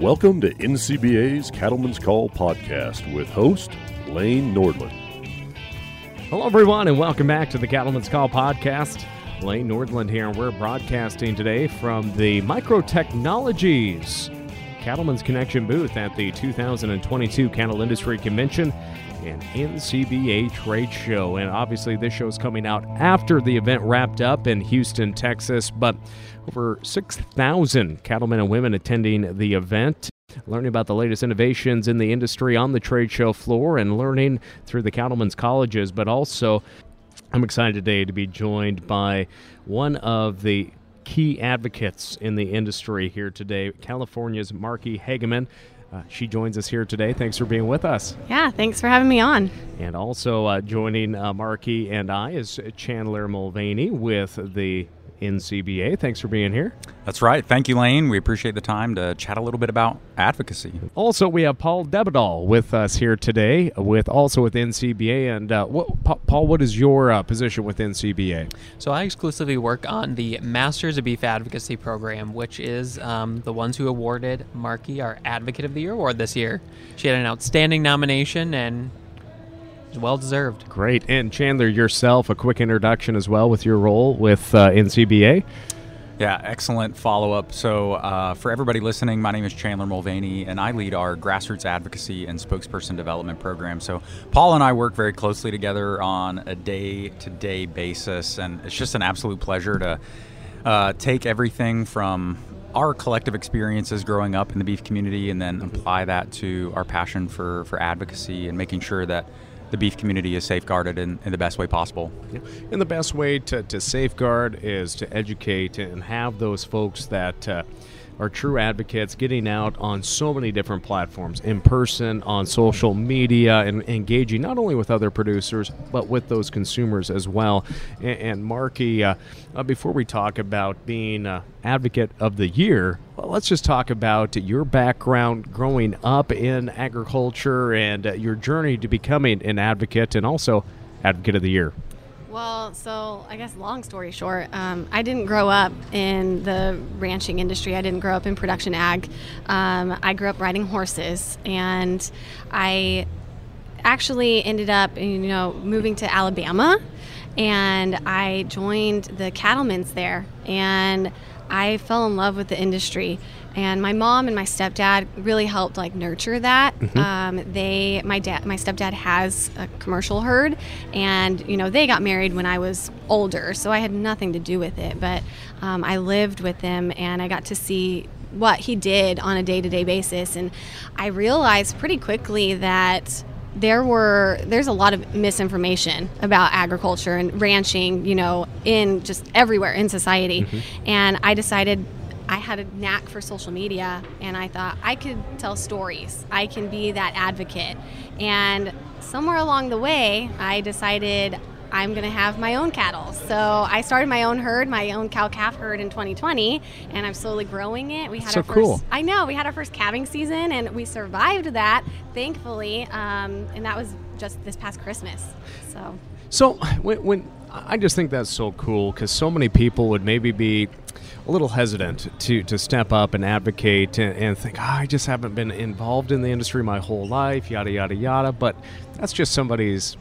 Welcome to NCBA's Cattleman's Call podcast with host Lane Nordland. Hello, everyone, and welcome back to the Cattleman's Call podcast. Lane Nordland here, and we're broadcasting today from the Micro Technologies Cattleman's Connection booth at the 2022 Cattle Industry Convention and NCBA Trade Show. And obviously, this show is coming out after the event wrapped up in Houston, Texas, but over 6,000 cattlemen and women attending the event learning about the latest innovations in the industry on the trade show floor and learning through the cattlemen's colleges, but also I'm excited today to be joined by one of the key advocates in the industry here today, California's Marky Hageman. Uh, she joins us here today. Thanks for being with us. Yeah, thanks for having me on. And also uh, joining uh, Marky and I is Chandler Mulvaney with the NCBA. Thanks for being here. That's right. Thank you, Lane. We appreciate the time to chat a little bit about advocacy. Also, we have Paul Debadal with us here today, with also with NCBA. And uh, what, Paul, what is your uh, position with NCBA? So I exclusively work on the Masters of Beef Advocacy program, which is um, the ones who awarded Marky our Advocate of the Year award this year. She had an outstanding nomination and well deserved. Great. And Chandler, yourself, a quick introduction as well with your role with uh, NCBA. Yeah, excellent follow up. So, uh, for everybody listening, my name is Chandler Mulvaney, and I lead our grassroots advocacy and spokesperson development program. So, Paul and I work very closely together on a day to day basis, and it's just an absolute pleasure to uh, take everything from our collective experiences growing up in the beef community and then apply that to our passion for, for advocacy and making sure that the beef community is safeguarded in, in the best way possible. Yeah. And the best way to, to safeguard is to educate and have those folks that uh, are true advocates getting out on so many different platforms in person, on social media, and engaging not only with other producers, but with those consumers as well. And, and Marky, uh, uh, before we talk about being uh, advocate of the year, well, let's just talk about your background growing up in agriculture and uh, your journey to becoming an advocate and also advocate of the year. Well, so I guess long story short, um, I didn't grow up in the ranching industry. I didn't grow up in production ag. Um, I grew up riding horses, and I actually ended up, you know, moving to Alabama, and I joined the cattlemen's there, and I fell in love with the industry and my mom and my stepdad really helped like nurture that. Mm-hmm. Um, they, my dad, my stepdad has a commercial herd, and you know they got married when I was older, so I had nothing to do with it. But um, I lived with him, and I got to see what he did on a day-to-day basis, and I realized pretty quickly that there were there's a lot of misinformation about agriculture and ranching you know in just everywhere in society mm-hmm. and i decided I had a knack for social media and I thought I could tell stories. I can be that advocate. And somewhere along the way, I decided I'm going to have my own cattle. So I started my own herd, my own cow calf herd in 2020, and I'm slowly growing it. We had so our first, cool. I know we had our first calving season, and we survived that, thankfully. Um, and that was just this past Christmas. So. So when, when I just think that's so cool because so many people would maybe be a little hesitant to, to step up and advocate and, and think, oh, I just haven't been involved in the industry my whole life, yada, yada, yada. But that's just somebody's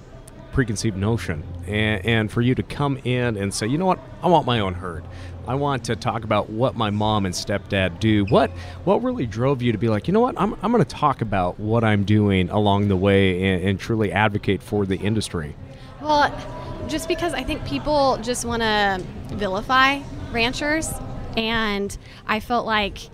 preconceived notion. And, and for you to come in and say, you know what, I want my own herd. I want to talk about what my mom and stepdad do. What what really drove you to be like, you know what, I'm, I'm going to talk about what I'm doing along the way and, and truly advocate for the industry? Well, just because I think people just want to vilify ranchers and I felt like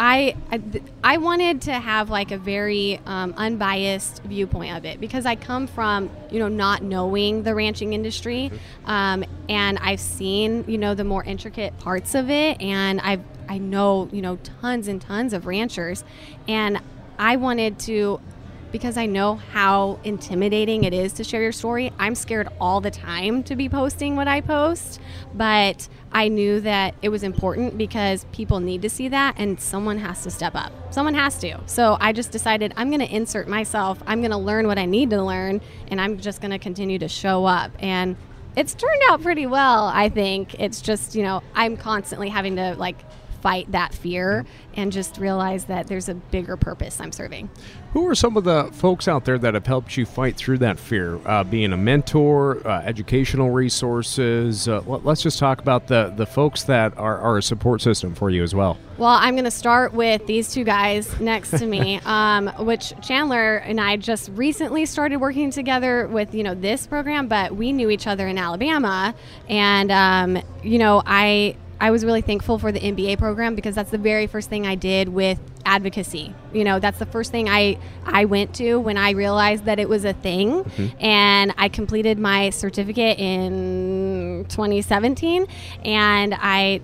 I, I, I wanted to have like a very um, unbiased viewpoint of it because I come from you know not knowing the ranching industry, mm-hmm. um, and I've seen you know the more intricate parts of it, and I I know you know tons and tons of ranchers, and I wanted to because I know how intimidating it is to share your story. I'm scared all the time to be posting what I post, but I knew that it was important because people need to see that and someone has to step up. Someone has to. So I just decided I'm going to insert myself. I'm going to learn what I need to learn and I'm just going to continue to show up. And it's turned out pretty well, I think. It's just, you know, I'm constantly having to like fight that fear and just realize that there's a bigger purpose I'm serving. Who are some of the folks out there that have helped you fight through that fear? Uh, being a mentor, uh, educational resources. Uh, let- let's just talk about the, the folks that are, are a support system for you as well. Well, I'm going to start with these two guys next to me, um, which Chandler and I just recently started working together with, you know, this program, but we knew each other in Alabama, and um, you know, I I was really thankful for the MBA program because that's the very first thing I did with advocacy. You know, that's the first thing I I went to when I realized that it was a thing, and I completed my certificate in 2017, and I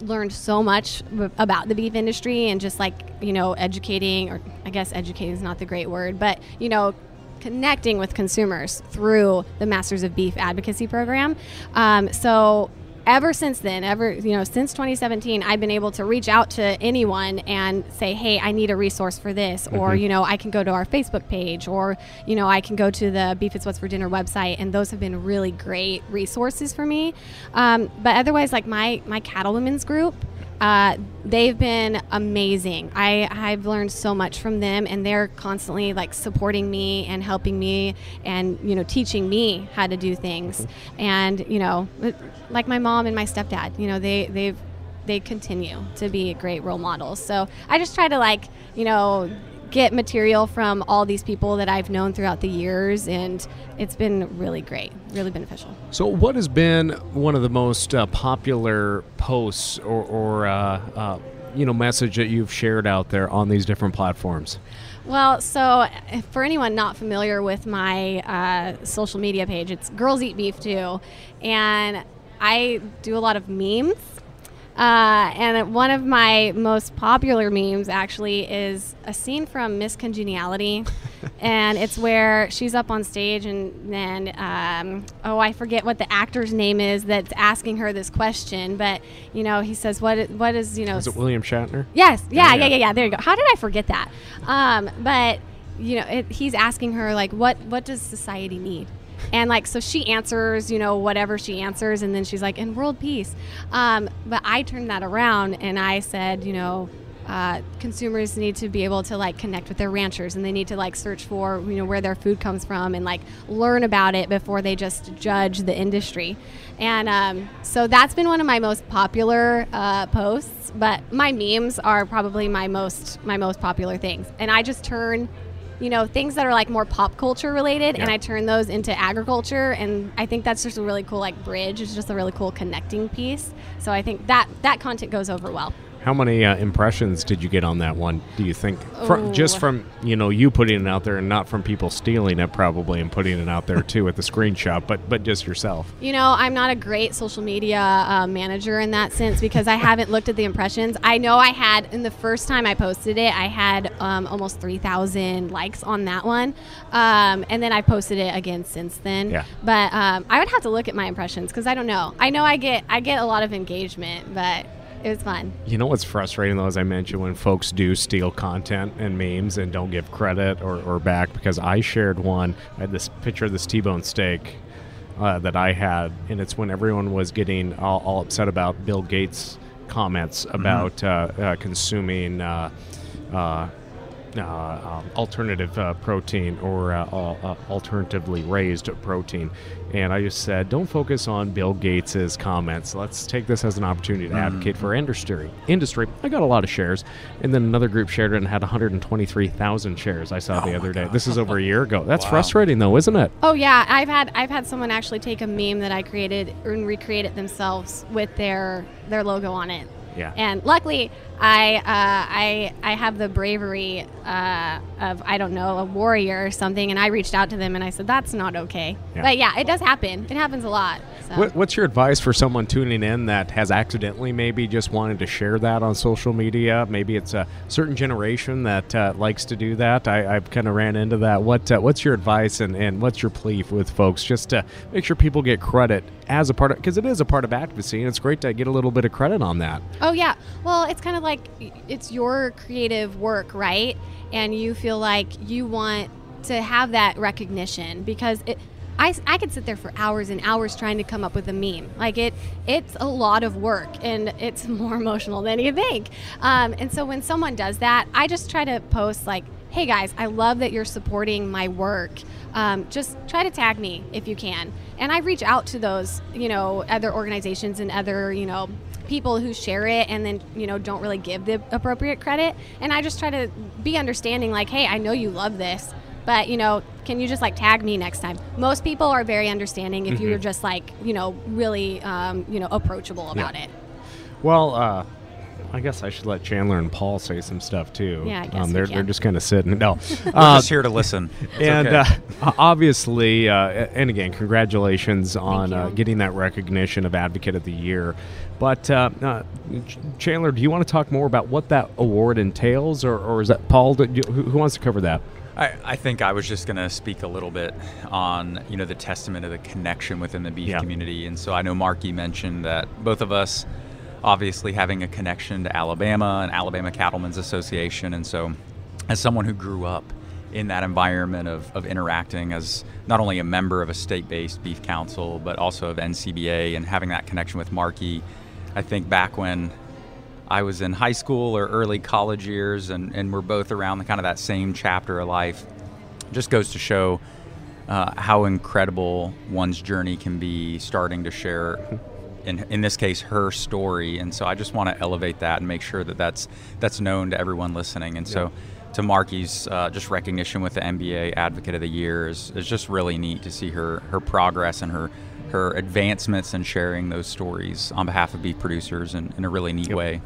learned so much about the beef industry and just like you know educating or i guess educating is not the great word but you know connecting with consumers through the masters of beef advocacy program. Um, so ever since then ever you know since 2017 i've been able to reach out to anyone and say hey i need a resource for this or you know i can go to our facebook page or you know i can go to the beef is what's for dinner website and those have been really great resources for me um, but otherwise like my my cattle women's group uh, they've been amazing. I, I've learned so much from them, and they're constantly like supporting me and helping me, and you know, teaching me how to do things. And you know, like my mom and my stepdad, you know, they they've they continue to be great role models. So I just try to like you know get material from all these people that I've known throughout the years, and it's been really great, really beneficial. So, what has been one of the most uh, popular posts or, or uh, uh, you know message that you've shared out there on these different platforms? Well, so for anyone not familiar with my uh, social media page, it's Girls Eat Beef too, and I do a lot of memes. Uh, and one of my most popular memes actually is a scene from Miss Congeniality, and it's where she's up on stage and then um, oh I forget what the actor's name is that's asking her this question, but you know he says what what is you know Is it William Shatner? Yes. Yeah, Yeah, yeah, yeah. yeah. There you go. How did I forget that? Um, but you know, it, he's asking her like, what what does society need? And like, so she answers, you know, whatever she answers, and then she's like, "In world peace." Um, but I turned that around and I said, you know, uh, consumers need to be able to like connect with their ranchers, and they need to like search for, you know, where their food comes from, and like learn about it before they just judge the industry. And um, so that's been one of my most popular uh, posts. But my memes are probably my most my most popular things, and I just turn you know things that are like more pop culture related and i turn those into agriculture and i think that's just a really cool like bridge. It's just a really cool connecting piece. So i think that that content goes over well How many uh, impressions did you get on that one? Do you think Fro- just Oh. from you know you putting it out there and not from people stealing it probably and putting it out there too at the screenshot, but but just yourself? You know, I'm not a great social media uh, manager in that sense because I haven't looked at the impressions. I know I had, in the first time I posted it, I had um, almost 3,000 likes on that one. Um, and then I posted it again since then. Yeah. But um, I would have to look at my impressions because I don't know. I know I get I get a lot of engagement, but it was fun. You know what's frustrating though, as I mentioned, when folks do steal content and memes and don't give credit or, or back because I shared one. I had this picture of this T-bone steak uh, that I had, and it's when everyone was getting all, all upset about Bill Gates' comments about uh, uh, consuming. Uh, um, alternative uh, protein or uh, alternatively raised protein. And I just said, don't focus on Bill Gates's comments. Let's take this as an opportunity to advocate for industry. Industry. I got a lot of shares, and then another group shared it and had 123,000 shares. I saw the other day. This is over a year ago. That's Wow. frustrating, though, isn't it? Oh yeah, I've had I've had someone actually take a meme that I created and recreate it themselves with their their logo on it. Yeah. And luckily, I uh, I I have the bravery uh, of I don't know a warrior or something, and I reached out to them and I said that's not okay. Yeah. But yeah, it does happen. It happens a lot. So. What, what's your advice for someone tuning in that has accidentally maybe just wanted to share that on social media? Maybe it's a certain generation that uh, likes to do that. I, I've kind of ran into that. What uh, What's your advice and, and what's your plea with folks just to make sure people get credit as a part of because it is a part of advocacy and it's great to get a little bit of credit on that. Oh yeah. Well, it's kind of like it's your creative work, right? And you feel like you want to have that recognition because it. I, I could sit there for hours and hours trying to come up with a meme. Like it, it's a lot of work and it's more emotional than you think. Um, and so when someone does that, I just try to post like, "Hey guys, I love that you're supporting my work. Um, just try to tag me if you can." And I reach out to those, you know, other organizations and other, you know, people who share it and then you know don't really give the appropriate credit and i just try to be understanding like hey i know you love this but you know can you just like tag me next time most people are very understanding if Mm-hmm. you're just like you know really um, you know approachable about it Well, uh, I guess I should let Chandler and Paul say some stuff too. Yeah, I guess um, they're can. they're just kind of sitting. No, We're uh, just here to listen. It's and okay. uh, obviously, uh, and again, congratulations on uh, getting that recognition of Advocate of the Year. But uh, uh, Chandler, do you want to talk more about what that award entails, or, or is that Paul? Do you- who, who wants to cover that? I, I think I was just going to speak a little bit on you know the testament of the connection within the beef Yeah. community, and so I know Marky mentioned that both of us, obviously having a connection to Alabama and Alabama Cattlemen's Association, and so as someone who grew up in that environment of, of interacting as not only a member of a state-based beef council but also of NCBA and having that connection with Marky, I think back when I was in high school or early college years, and, and we're both around the kind of that same chapter of life. Just goes to show uh, how incredible one's journey can be starting to share, in, in this case, her story. And so I just want to elevate that and make sure that that's, that's known to everyone listening. And so to Marky's uh, just recognition with the MBA Advocate of the Year is, is just really neat to see her, her progress and her, her advancements in sharing those stories on behalf of beef producers in, in a really neat way.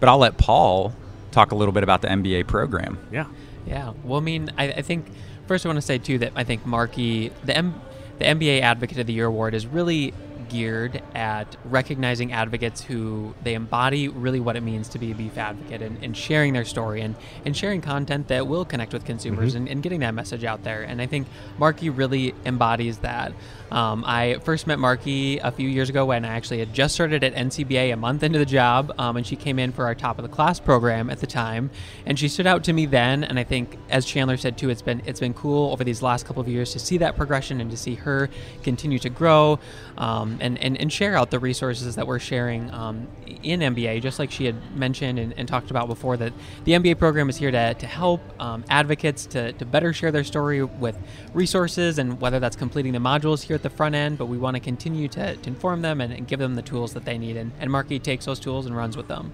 But I'll let Paul talk a little bit about the MBA program. Yeah. Yeah. Well, I mean, I, I think first I want to say too that I think Marky, the M, the MBA Advocate of the Year award is really geared at recognizing advocates who they embody really what it means to be a beef advocate and, and sharing their story and, and sharing content that will connect with consumers and, and getting that message out there. And I think Marky really embodies that. Um, I first met Marky a few years ago when I actually had just started at NCBA a month into the job, um, and she came in for our top of the class program at the time, and she stood out to me then. And I think, as Chandler said too, it's been it's been cool over these last couple of years to see that progression and to see her continue to grow, um, and, and and share out the resources that we're sharing um, in MBA, just like she had mentioned and, and talked about before. That the MBA program is here to to help um, advocates to to better share their story with resources, and whether that's completing the modules here at the front end, but we want to continue to, to inform them and, and give them the tools that they need. And, and Marky takes those tools and runs with them.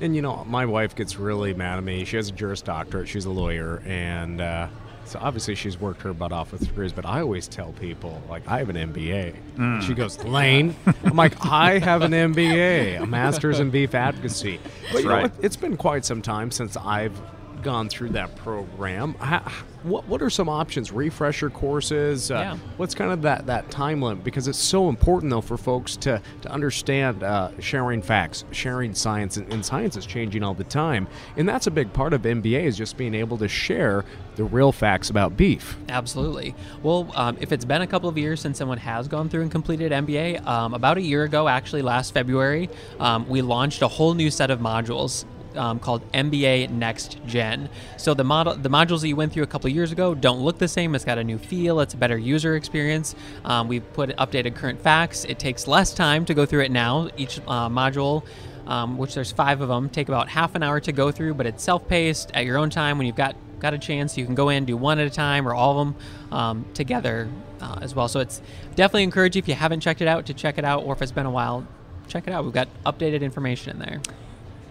And you know, my wife gets really mad at me. She has a Juris Doctorate. She's a lawyer, and uh, so obviously she's worked her butt off with degrees. But I always tell people, like, I have an MBA. Mm. She goes, Lane. I'm like, I have an MBA, a Master's in Beef Advocacy. But you know, right. what? it's been quite some time since I've gone through that program. How, what what are some options? Refresher courses. Uh, Yeah. What's kind of that that time limit? Because it's so important though for folks to to understand uh, sharing facts, sharing science, and, and science is changing all the time. And that's a big part of MBA is just being able to share the real facts about beef. Absolutely. Well, um, if it's been a couple of years since someone has gone through and completed MBA, um, about a year ago, actually last February, um, we launched a whole new set of modules. Um, called MBA Next Gen. So the model, the modules that you went through a couple years ago don't look the same. It's got a new feel. It's a better user experience. Um, we've put updated current facts. It takes less time to go through it now. Each uh, module um, which there's five of them, take about half an hour to go through, but it's self-paced at your own time. When you've got got a chance, you can go in, do one at a time, or all of them um, together uh, as well. So it's definitely encourage you if you haven't checked it out to check it out, or if it's been a while, check it out. We've got updated information in there.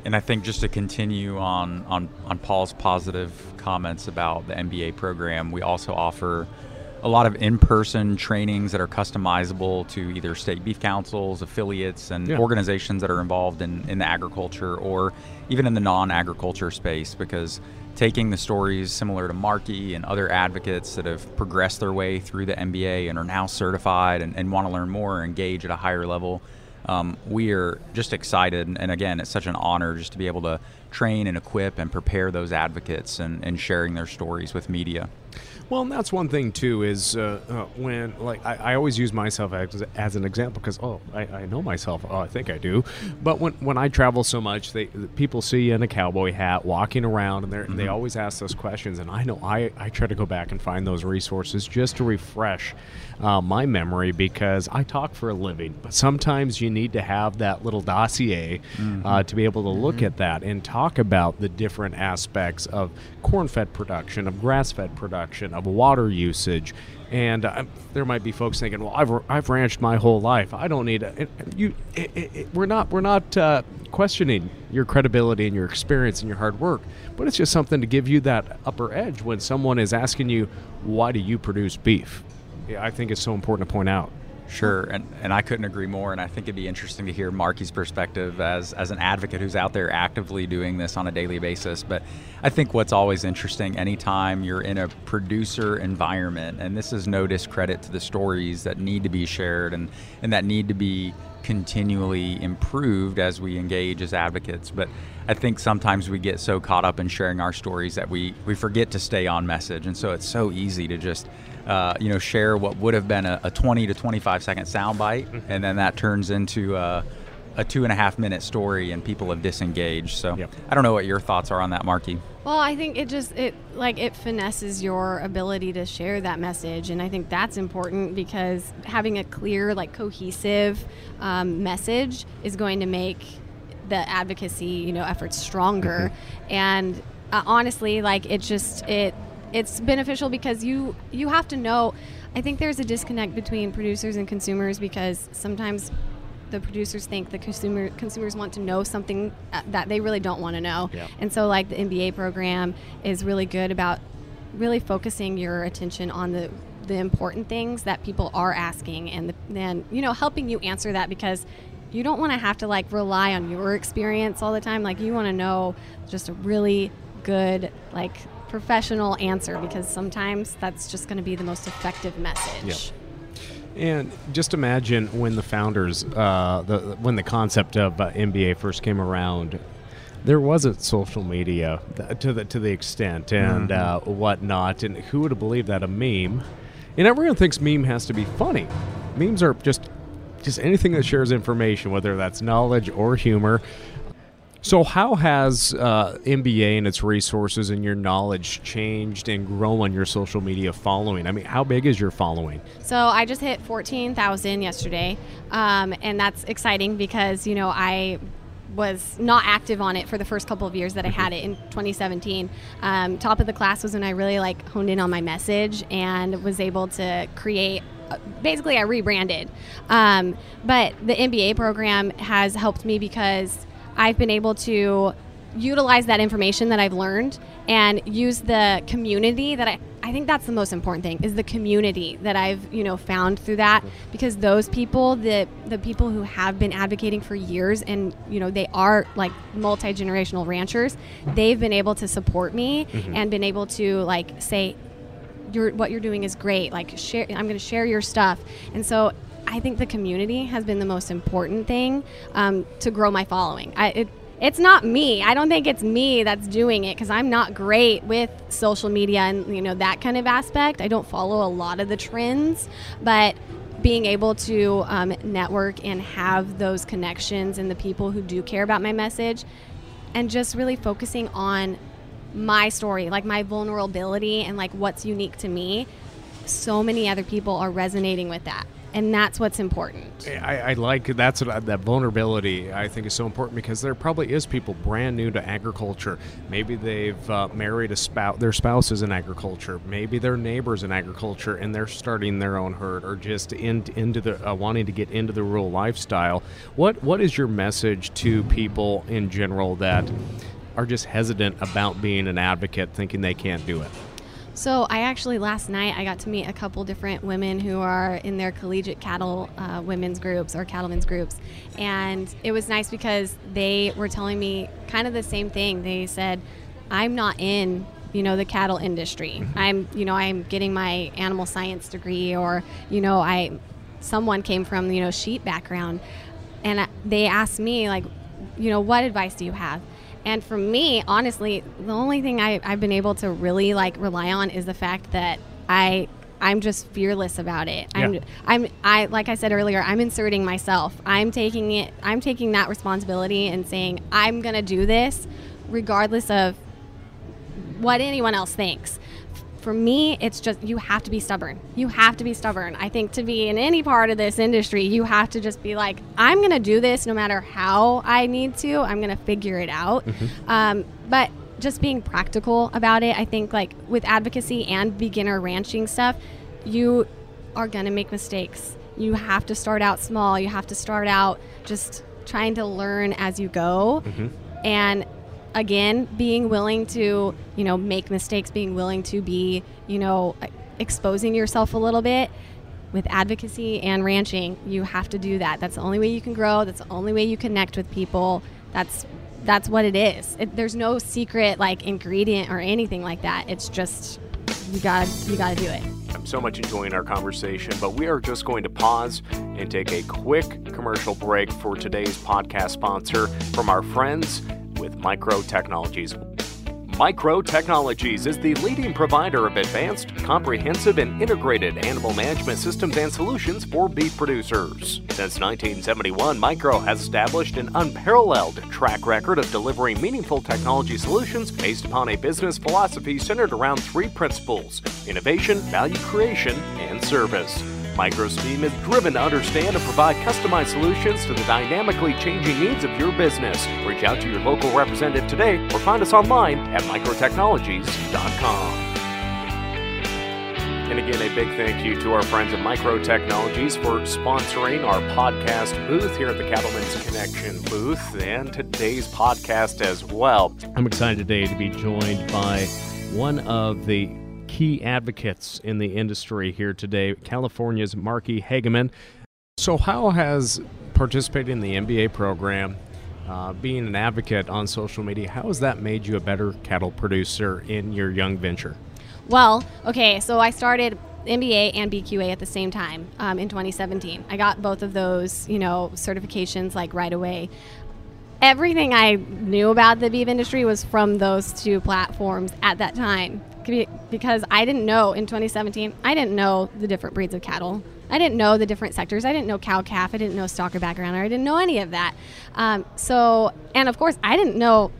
And I think just to continue on, on, on Paul's positive comments about the MBA program, we also offer a lot of in-person trainings that are customizable to either state beef councils, affiliates, and Yeah. organizations that are involved in, in the agriculture or even in the non-agriculture space because taking the stories similar to Marky and other advocates that have progressed their way through the MBA and are now certified and, and want to learn more or engage at a higher level um, we are just excited. And again, it's such an honor just to be able to train and equip and prepare those advocates and, and sharing their stories with media. Well, and that's one thing too. Is uh, uh, when like I, I always use myself as, as an example because oh I, I know myself. Oh, I think I do. But when when I travel so much, they people see you in a cowboy hat walking around, and they Mm-hmm. they always ask those questions. And I know I I try to go back and find those resources just to refresh uh, my memory because I talk for a living. But sometimes you need to have that little dossier Mm-hmm. uh, to be able to look at that and talk about the different aspects of corn-fed production, of grass-fed production, of water usage. And uh, there might be folks thinking, "Well, I've, I've ranched my whole life. I don't need it." You, it, it, it- we're not we're not uh, questioning your credibility and your experience and your hard work, but it's just something to give you that upper edge when someone is asking you, "Why do you produce beef?" I think it's so important to point out. Sure, and, and I couldn't agree more. And I think it'd be interesting to hear Marky's perspective as, as an advocate who's out there actively doing this on a daily basis. But I think what's always interesting anytime you're in a producer environment, and this is no discredit to the stories that need to be shared and, and that need to be continually improved as we engage as advocates. But I think sometimes we get so caught up in sharing our stories that we, we forget to stay on message. And so it's so easy to just uh, you know, share what would have been a, a 20 to 25 second soundbite, and then that turns into a, a two and a half minute story, and people have disengaged. So Yep. I don't know what your thoughts are on that, Marky. Well, I think it just it like it finesses your ability to share that message, and I think that's important because having a clear, like cohesive um, message is going to make the advocacy, you know, efforts stronger. And uh, honestly, like it just it it's beneficial because you you have to know. I think there's a disconnect between producers and consumers because sometimes the producers think the consumer consumers want to know something uh, that they really don't want to know. Yeah. And so like the MBA program is really good about really focusing your attention on the the important things that people are asking and then you know helping you answer that because you don't want to have to like rely on your experience all the time like you want to know just a really good like professional answer because sometimes that's just going to be the most effective message. And just imagine when the founders, uh, the when the concept of uh, MBA first came around, there wasn't social media to the to the extent and uh, whatnot. And who would have believed that a meme? And everyone thinks meme has to be funny. Memes are just just anything that shares information, whether that's knowledge or humor. So, how has uh, MBA and its resources and your knowledge changed and grown on your social media following? I mean, how big is your following? So I just hit 14,000 yesterday, um, and that's exciting because you know I was not active on it for the first couple of years that I had it in 2017. Um, top of the class was when I really like honed in on my message and was able to create. uh, Basically, I rebranded, um, but the MBA program has helped me because I've been able to utilize that information that I've learned and use the community that I I think that's the most important thing is the community that I've you know found through that. Because those people the the people who have been advocating for years and you know they are like multi generational ranchers they've been able to support me mm-hmm. and been able to like say you're, what you're doing is great. Like share, I'm going to share your stuff, and so I think the community has been the most important thing um, to grow my following. I, it, it's not me. I don't think it's me that's doing it because I'm not great with social media and you know that kind of aspect. I don't follow a lot of the trends, but being able to um, network and have those connections and the people who do care about my message, and just really focusing on my story, like my vulnerability and like what's unique to me, so many other people are resonating with that. And that's what's important. I, I like that's what that vulnerability. I think is so important because there probably is people brand new to agriculture. Maybe they've uh, married a spouse, their spouse is in agriculture. Maybe their neighbors in agriculture, and they're starting their own herd, or just in, into the uh, wanting to get into the rural lifestyle. What what is your message to people in general that are just hesitant about being an advocate, thinking they can't do it? So I actually last night I got to meet a couple different women who are in their collegiate cattle uh, women's groups or cattlemen's groups, and it was nice because they were telling me kind of the same thing. They said, "I'm not in." You know the cattle industry. I'm, you know, I'm getting my animal science degree, or you know, I, someone came from you know sheep background, and they asked me like, you know, what advice do you have? And for me, honestly, the only thing I, I've been able to really like rely on is the fact that I I'm just fearless about it. I'm I'm I like I said earlier, I'm inserting myself. I'm taking it I'm taking that responsibility and saying I'm going to do this regardless of what anyone else thinks. For me, it's just you have to be stubborn. You have to be stubborn. I think to be in any part of this industry, you have to just be like, I'm going to do this no matter how I need to. I'm going to figure it out. Um, but just being practical about it, I think like with advocacy and beginner ranching stuff, you are going to make mistakes. You have to start out small. You have to start out just trying to learn as you go. And again, being willing to, you know, make mistakes, being willing to be, you know, exposing yourself a little bit with advocacy and ranching, you have to do that. That's the only way you can grow. That's the only way you connect with people. That's that's what it is. It, there's no secret like ingredient or anything like that. It's just you got you got to do it. I'm so much enjoying our conversation, but we are just going to pause and take a quick commercial break for today's podcast sponsor from our friends Micro Technologies. Micro Technologies is the leading provider of advanced, comprehensive, and integrated animal management systems and solutions for beef producers. Since 1971, Micro has established an unparalleled track record of delivering meaningful technology solutions based upon a business philosophy centered around three principles innovation, value creation, and service. Micro's team is driven to understand and provide customized solutions to the dynamically changing needs of your business. Reach out to your local representative today or find us online at microtechnologies.com. And again, a big thank you to our friends at Micro Technologies for sponsoring our podcast booth here at the Cattlemen's Connection booth and today's podcast as well. I'm excited today to be joined by one of the key advocates in the industry here today, California's Marky Hageman. So, how has participating in the MBA program, uh, being an advocate on social media, how has that made you a better cattle producer in your young venture? Well, okay, so I started MBA and BQA at the same time um, in 2017. I got both of those, you know, certifications like right away. Everything I knew about the beef industry was from those two platforms at that time because I didn't know in 2017, I didn't know the different breeds of cattle. I didn't know the different sectors. I didn't know cow calf. I didn't know stocker background. I didn't know any of that. Um, so, and of course, I didn't know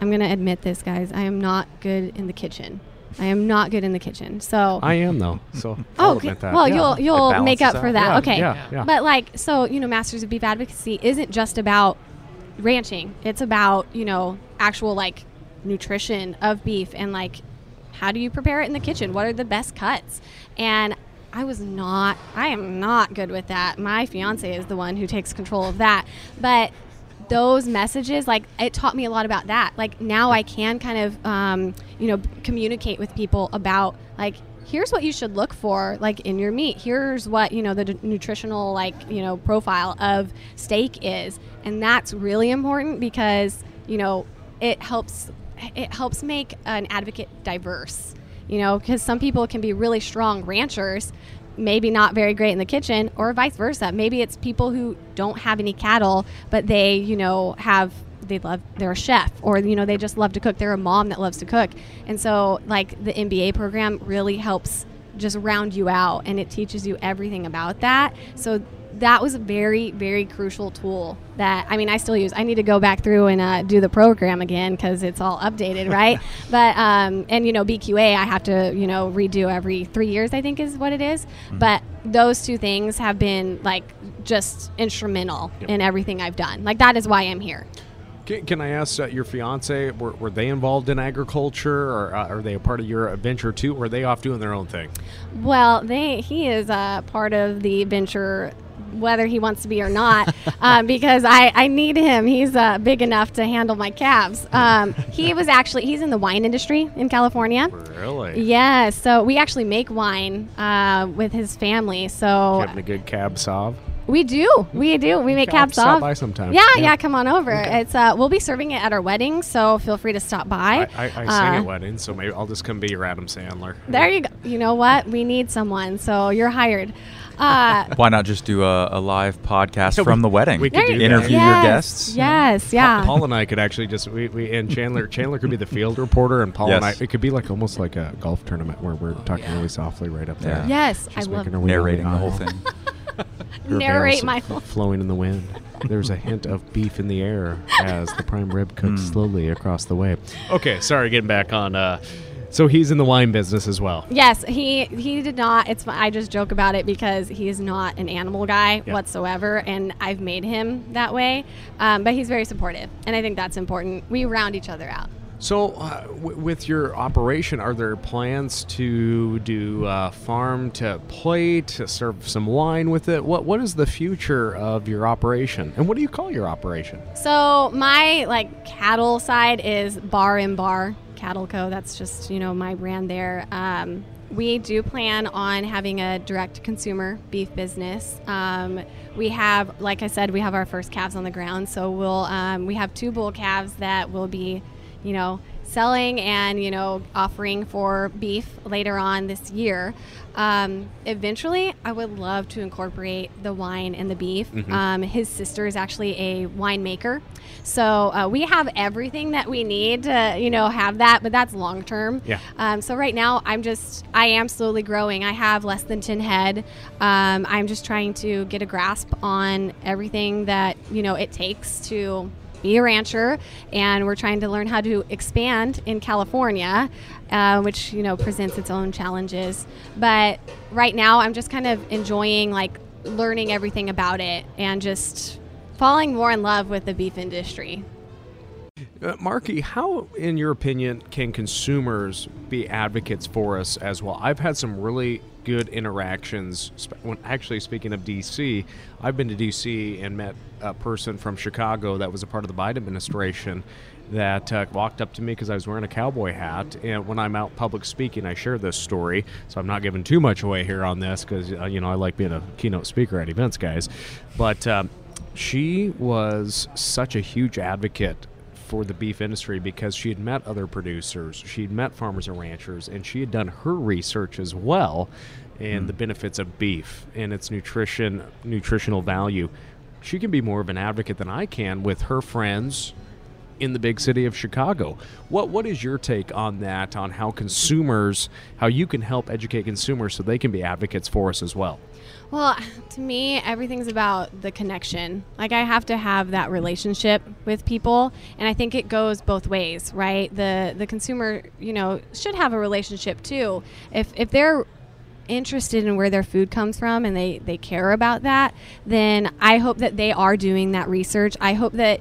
I'm going to admit this, guys. I am not good in the kitchen. I am not good in the kitchen. So, I am, though. So, oh, I'll okay. admit that. well, Yeah. you'll you'll make up for that. Yeah, okay. yeah. But like, so you know, Masters of Beef Advocacy isn't just about ranching. It's about you know actual like nutrition of beef and like how do you prepare it in the kitchen? What are the best cuts? And I was not. I am not good with that. My fiance is the one who takes control of that. But those messages like it taught me a lot about that like now i can kind of um, you know communicate with people about like here's what you should look for like in your meat here's what you know the d- nutritional like you know profile of steak is and that's really important because you know it helps it helps make an advocate diverse you know because some people can be really strong ranchers maybe not very great in the kitchen or vice versa. Maybe it's people who don't have any cattle but they you know have they love they're a chef or you know they just love to cook. They're a mom that loves to cook. And so like the mba program really helps just round you out and it teaches you everything about that. So that was a very very crucial tool that i mean i still use i need to go back through and uh, do the program again because it's all updated right but um, and you know bqa i have to you know redo every three years i think is what it is. but those two things have been like just instrumental in everything i've done like that is why i'm here Can, can I ask uh, your fiance, were, were they involved in agriculture or uh, are they a part of your venture too? Or are they off doing their own thing? Well, they he is a part of the venture, whether he wants to be or not, um, because I, I need him. He's uh, big enough to handle my calves. Um, he was actually he's in the wine industry in California. Really? Yeah, so we actually make wine uh, with his family. So Having a good cab sauv? We do. We do. We make cabs stop by sometime. Yeah, Yeah. yeah, come on over. It's uh, we'll be serving it at our wedding, so feel free to stop by. I, I, I sing Uh, at weddings, so maybe I'll just come be your Adam Sandler. There you go. You know what? We need someone, so you're hired. Uh, Why not just do a, a live podcast Yeah, we- from the wedding? we could do you that. Interview yes, your guests. Yes, yeah. Paul and I could actually just we, we and Chandler Chandler could be the field reporter and Paul and I it could be like almost like a golf tournament where we're talking really softly right up there. Yeah. yes, I Just love making our Narrating the whole thing. Narrate my f- flowing in the wind. There's a hint of beef in the air as the prime rib cooks Mm. slowly across the way. Okay, sorry, getting back on. Uh, so he's in the wine business as well. Yes, he he did not. It's I just joke about it because he is not an animal guy Yeah. whatsoever, and I've made him that way. Um, but he's very supportive, and I think that's important. We round each other out. So, uh, w- with your operation, are there plans to do uh, farm to plate, to serve some wine with it? What What is the future of your operation, and what do you call your operation? So my like cattle side is Bar and Bar Cattle Co. That's just you know my brand there. Um, we do plan on having a direct consumer beef business. Um, we have, like I said, we have our first calves on the ground. So we'll um, we have two bull calves that will be, you know, selling and you know offering for beef later on this year. Um, eventually, I would love to incorporate the wine and the beef. Um, his sister is actually a winemaker, so uh, we have everything that we need to you know have that. But that's long term. Yeah. Um, so right now, I'm just I am slowly growing. I have less than ten head. Um, I'm just trying to get a grasp on everything that you know it takes to be a rancher, and we're trying to learn how to expand in California, uh, which you know presents its own challenges. But right now, I'm just kind of enjoying like learning everything about it and just falling more in love with the beef industry. Uh, Marky, how, in your opinion, can consumers be advocates for us as well? I've had some really good interactions. When actually, speaking of DC, I've been to DC and met a person from Chicago that was a part of the Biden administration that uh, walked up to me because I was wearing a cowboy hat. And when I'm out public speaking, I share this story. So I'm not giving too much away here on this because uh, you know I like being a keynote speaker at events, guys. But um, she was such a huge advocate for the beef industry because she had met other producers, she'd met farmers and ranchers, and she had done her research as well and the hmm. benefits of beef and its nutrition nutritional value. She can be more of an advocate than I can with her friends in the big city of Chicago. What what is your take on that on how consumers how you can help educate consumers so they can be advocates for us as well? Well, to me, everything's about the connection. Like I have to have that relationship with people, and I think it goes both ways, right? The the consumer, you know, should have a relationship too. If if they're interested in where their food comes from and they they care about that, then I hope that they are doing that research. I hope that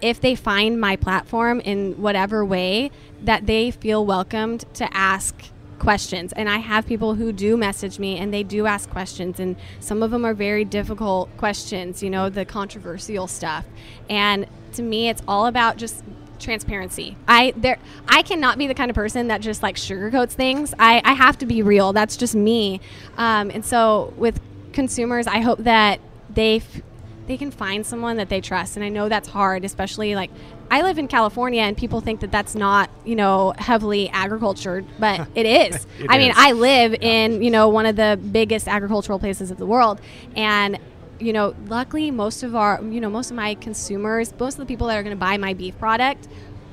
if they find my platform in whatever way that they feel welcomed to ask questions. And i have people who do message me and they do ask questions and some of them are very difficult questions you know the controversial stuff. And to me it's all about just transparency. I there i cannot be the kind of person that just like sugarcoats things. I i have to be real. That's just me. Um, and so with consumers i hope that they f- they can find someone that they trust. And i know that's hard especially like i live in california and people think that that's not you know heavily agricultured but it is. It i mean is. i live in you know one of the biggest agricultural places of the world. And you know luckily most of our you know most of my consumers most of the people that are going to buy my beef product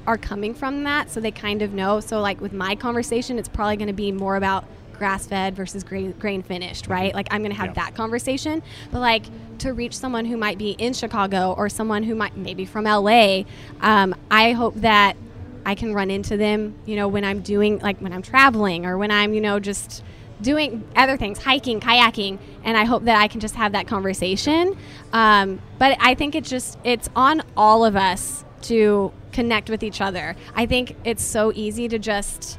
are coming from that so they kind of know. So like with my conversation it's probably going to be more about grass fed versus gra- grain finished right? Like i'm going to have Yeah. that conversation but like to reach someone who might be in chicago or someone who might maybe from la um, i hope that i can run into them you know when i'm doing like when i'm traveling or when i'm you know just doing other things hiking kayaking and i hope that i can just have that conversation. Um, but i think it's just it's on all of us to connect with each other. I think it's so easy to just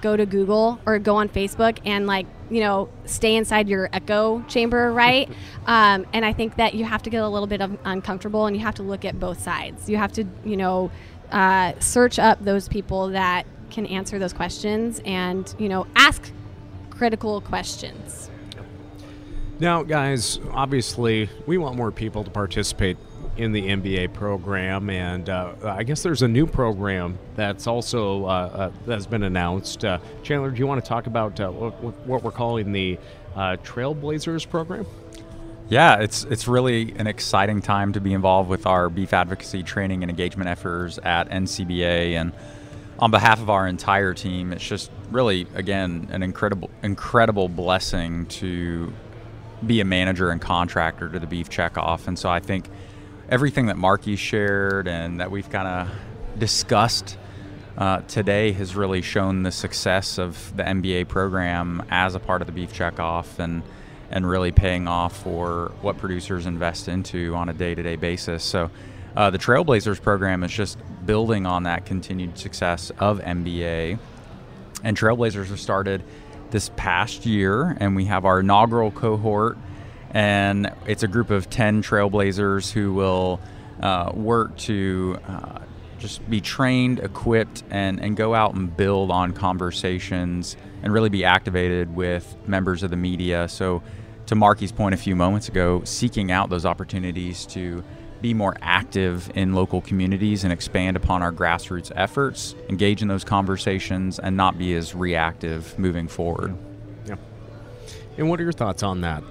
go to Google or go on Facebook and like you know stay inside your echo chamber, right? um, and I think that you have to get a little bit of uncomfortable and you have to look at both sides. You have to you know uh, search up those people that can answer those questions and you know ask critical questions. Now, guys, obviously, we want more people to participate in the MBA program, and uh, I guess there's a new program that's also uh, uh, that's been announced. Uh, Chandler, do you want to talk about uh, what, we're calling the Trailblazers program? Yeah, it's it's really an exciting time to be involved with our beef advocacy training and engagement efforts at NCBA, and on behalf of our entire team, it's just really again an incredible incredible blessing to be a manager and contractor to the beef checkoff. And so I think everything that Marky shared and that we've kind of discussed uh, today has really shown the success of the MBA program as a part of the beef checkoff and and really paying off for what producers invest into on a day-to-day basis. So uh, the Trailblazers program is just building on that continued success of MBA. And Trailblazers have started this past year, and we have our inaugural cohort. And it's a group of 10 trailblazers who will uh, work to uh, just be trained, equipped, and, and go out and build on conversations and really be activated with members of the media. So, to Marky's point a few moments ago, seeking out those opportunities to be more active in local communities and expand upon our grassroots efforts, engage in those conversations, and not be as reactive moving forward. Yeah. And what are your thoughts on that?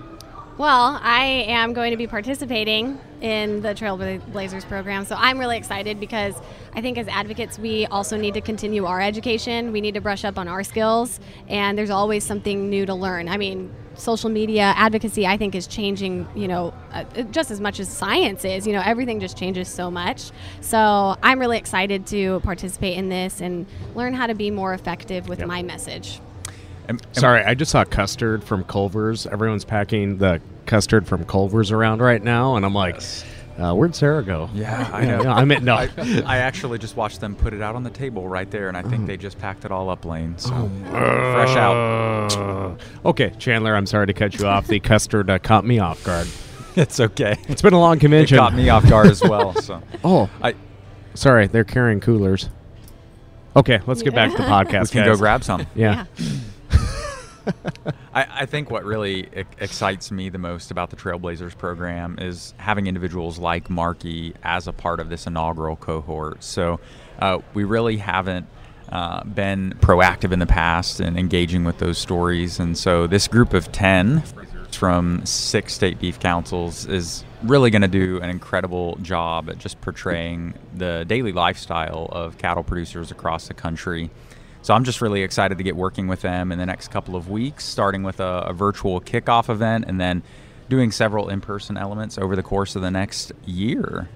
Well, I am going to be participating in the Trailblazers program, so I'm really excited because I think as advocates, we also need to continue our education. We need to brush up on our skills, and there's always something new to learn. I mean, social media advocacy, I think, is changing, you know, uh, just as much as science is. You know, everything just changes so much. So I'm really excited to participate in this and learn how to be more effective with Yep. my message. And- and Sorry, I just saw custard from Culver's. Everyone's packing the custard from Culver's around right now, and I'm like, uh, where'd Sarah go? Yeah, I know. Yeah, I meant no. I, I actually just watched them put it out on the table right there, and I think they just packed it all up, Lane. So fresh out. Uh, okay, Chandler, I'm sorry to cut you off. The custard uh, caught me off guard. It's okay. It's been a long It convention. caught me off guard as well. So Oh, I sorry, they're carrying coolers. Okay, let's get back to the podcast. we can guys. go grab some. Yeah. I, I think what really excites me the most about the Trailblazers program is having individuals like Marky as a part of this inaugural cohort. So uh, we really haven't uh, been proactive in the past in engaging with those stories. And so this group of 10 from six state beef councils is really going to do an incredible job at just portraying the daily lifestyle of cattle producers across the country. So I'm just really excited to get working with them in the next couple of weeks, starting with a, a virtual kickoff event and then doing several in person elements over the course of the next year.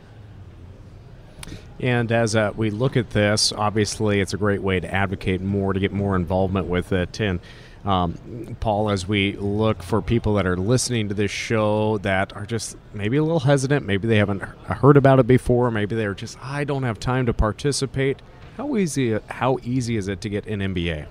And as uh, we look at this, obviously it's a great way to advocate more, to get more involvement with it. And um, Paul, as we look for people that are listening to this show that are just maybe a little hesitant, maybe they haven't heard about it before, maybe they're just I don't have time to participate. How easy? How easy is it to get an MBA?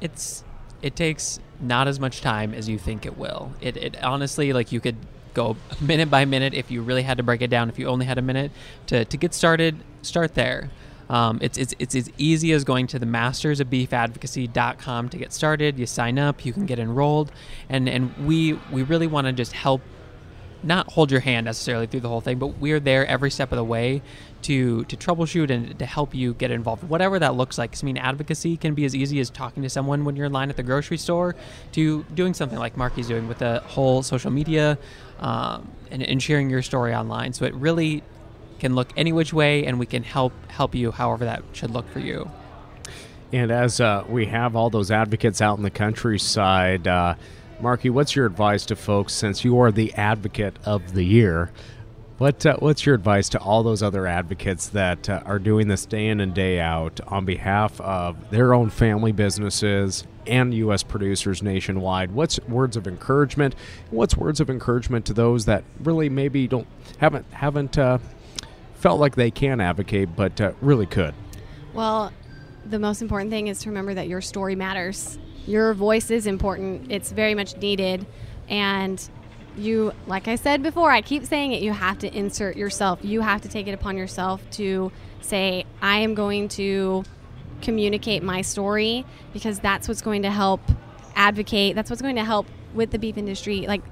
it's it takes not as much time as you think it will. It, it honestly like you could go minute by minute if you really had to break it down. If you only had a minute to, to get started, start there. Um, it's, it's, it's as easy as going to the mastersofbeefadvocacy.com to get started. You sign up, you can get enrolled, and, and we we really want to just help not hold your hand necessarily through the whole thing, but we're there every step of the way to to troubleshoot and to help you get involved, whatever that looks like. I mean, advocacy can be as easy as talking to someone when you're in line at the grocery store, to doing something like Marky's doing with the whole social media um, and, and sharing your story online. So it really can look any which way, and we can help help you however that should look for you. And as uh, we have all those advocates out in the countryside, uh, Marky, what's your advice to folks since you are the advocate of the year? What uh, what's your advice to all those other advocates that uh, are doing this day in and day out on behalf of their own family businesses and U.S. producers nationwide? What's words of encouragement? What's words of encouragement to those that really maybe don't haven't haven't uh, felt like they can advocate but uh, really could? Well, the most important thing is to remember that your story matters. Your voice is important. It's very much needed. And you, like I said before, I keep saying it, you have to insert yourself. You have to take it upon yourself to say, I am going to communicate my story because that's what's going to help advocate. That's what's going to help with the beef industry. Like,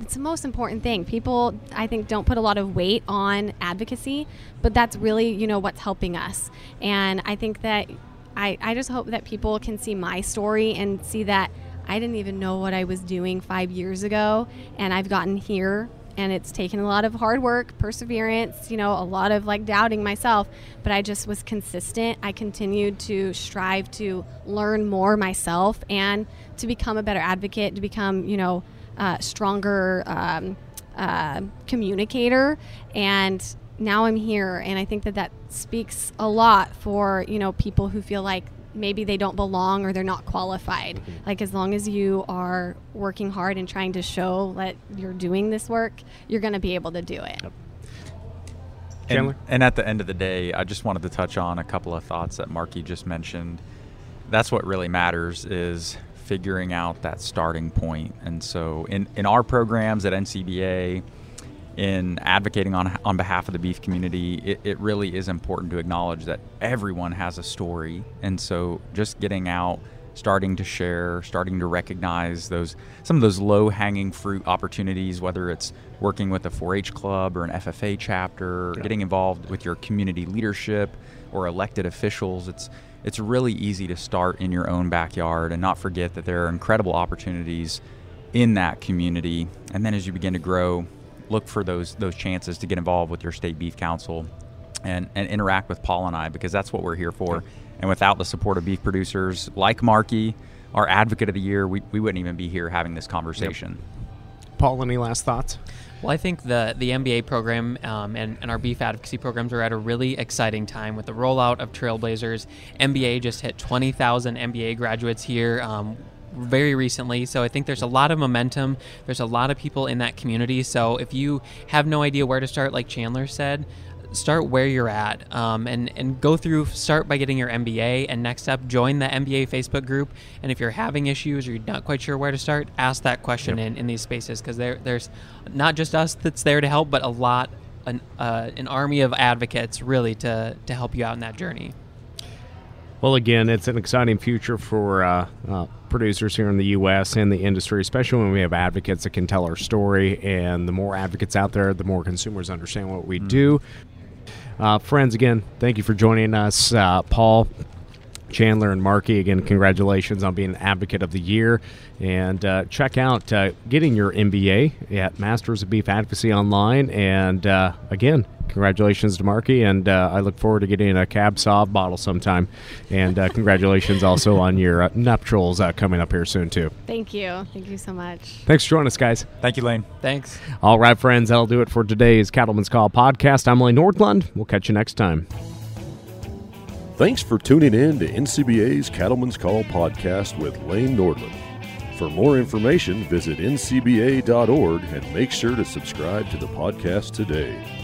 it's the most important thing. People, I think, don't put a lot of weight on advocacy, but that's really, you know, what's helping us. And I think that I, I just hope that people can see my story and see that I didn't even know what I was doing five years ago, and I've gotten here. And it's taken a lot of hard work, perseverance, you know, a lot of like doubting myself, but I just was consistent. I continued to strive to learn more myself and to become a better advocate, to become, you know, uh, stronger um, uh, communicator. And now I'm here, and I think that that speaks a lot for you know people who feel like maybe they don't belong or they're not qualified. Mm-hmm. Like as long as you are working hard and trying to show that you're doing this work, you're going to be able to do it. Yep. And, and, at the end of the day, I just wanted to touch on a couple of thoughts that Marky just mentioned. That's what really matters is figuring out that starting point. And so in, in our programs at NCBA, in advocating on on behalf of the beef community, it, it really is important to acknowledge that everyone has a story, and so just getting out, starting to share, starting to recognize those some of those low hanging fruit opportunities, whether it's working with a 4-H club or an FFA chapter, yeah. getting involved with your community leadership or elected officials. It's it's really easy to start in your own backyard and not forget that there are incredible opportunities in that community. And then as you begin to grow, look for those those chances to get involved with your state beef council and, and interact with Paul and I because that's what we're here for. And without the support of beef producers like Marky, our advocate of the year, we, we wouldn't even be here having this conversation. Yep. Paul, any last thoughts? Well, I think the the MBA program um, and, and our beef advocacy programs are at a really exciting time with the rollout of Trailblazers. MBA just hit 20,000 MBA graduates here. Um, very recently. So I think there's a lot of momentum. There's a lot of people in that community. So if you have no idea where to start, like Chandler said, start where you're at um, and, and go through start by getting your mba and next up join the mba facebook group and if you're having issues or you're not quite sure where to start ask that question yep. in, in these spaces because there, there's not just us that's there to help but a lot an, uh, an army of advocates really to, to help you out in that journey well, again, it's an exciting future for uh, uh, producers here in the U.S. and the industry, especially when we have advocates that can tell our story. And the more advocates out there, the more consumers understand what we mm. do. Uh, friends, again, thank you for joining us. Uh, Paul, Chandler, and Marky. again, congratulations on being an Advocate of the Year. And uh, check out uh, getting your MBA at Masters of Beef Advocacy online. And uh, again, congratulations to Marky. and uh, I look forward to getting a cab sauv bottle sometime. And uh, congratulations also on your uh, nuptials uh, coming up here soon too. Thank you, thank you so much. Thanks for joining us, guys. Thank you, Lane. Thanks. All right, friends, that'll do it for today's Cattleman's Call podcast. I'm Lane Nordlund. We'll catch you next time. Thanks for tuning in to NCBA's Cattleman's Call podcast with Lane Nordlund. For more information, visit ncba.org and make sure to subscribe to the podcast today.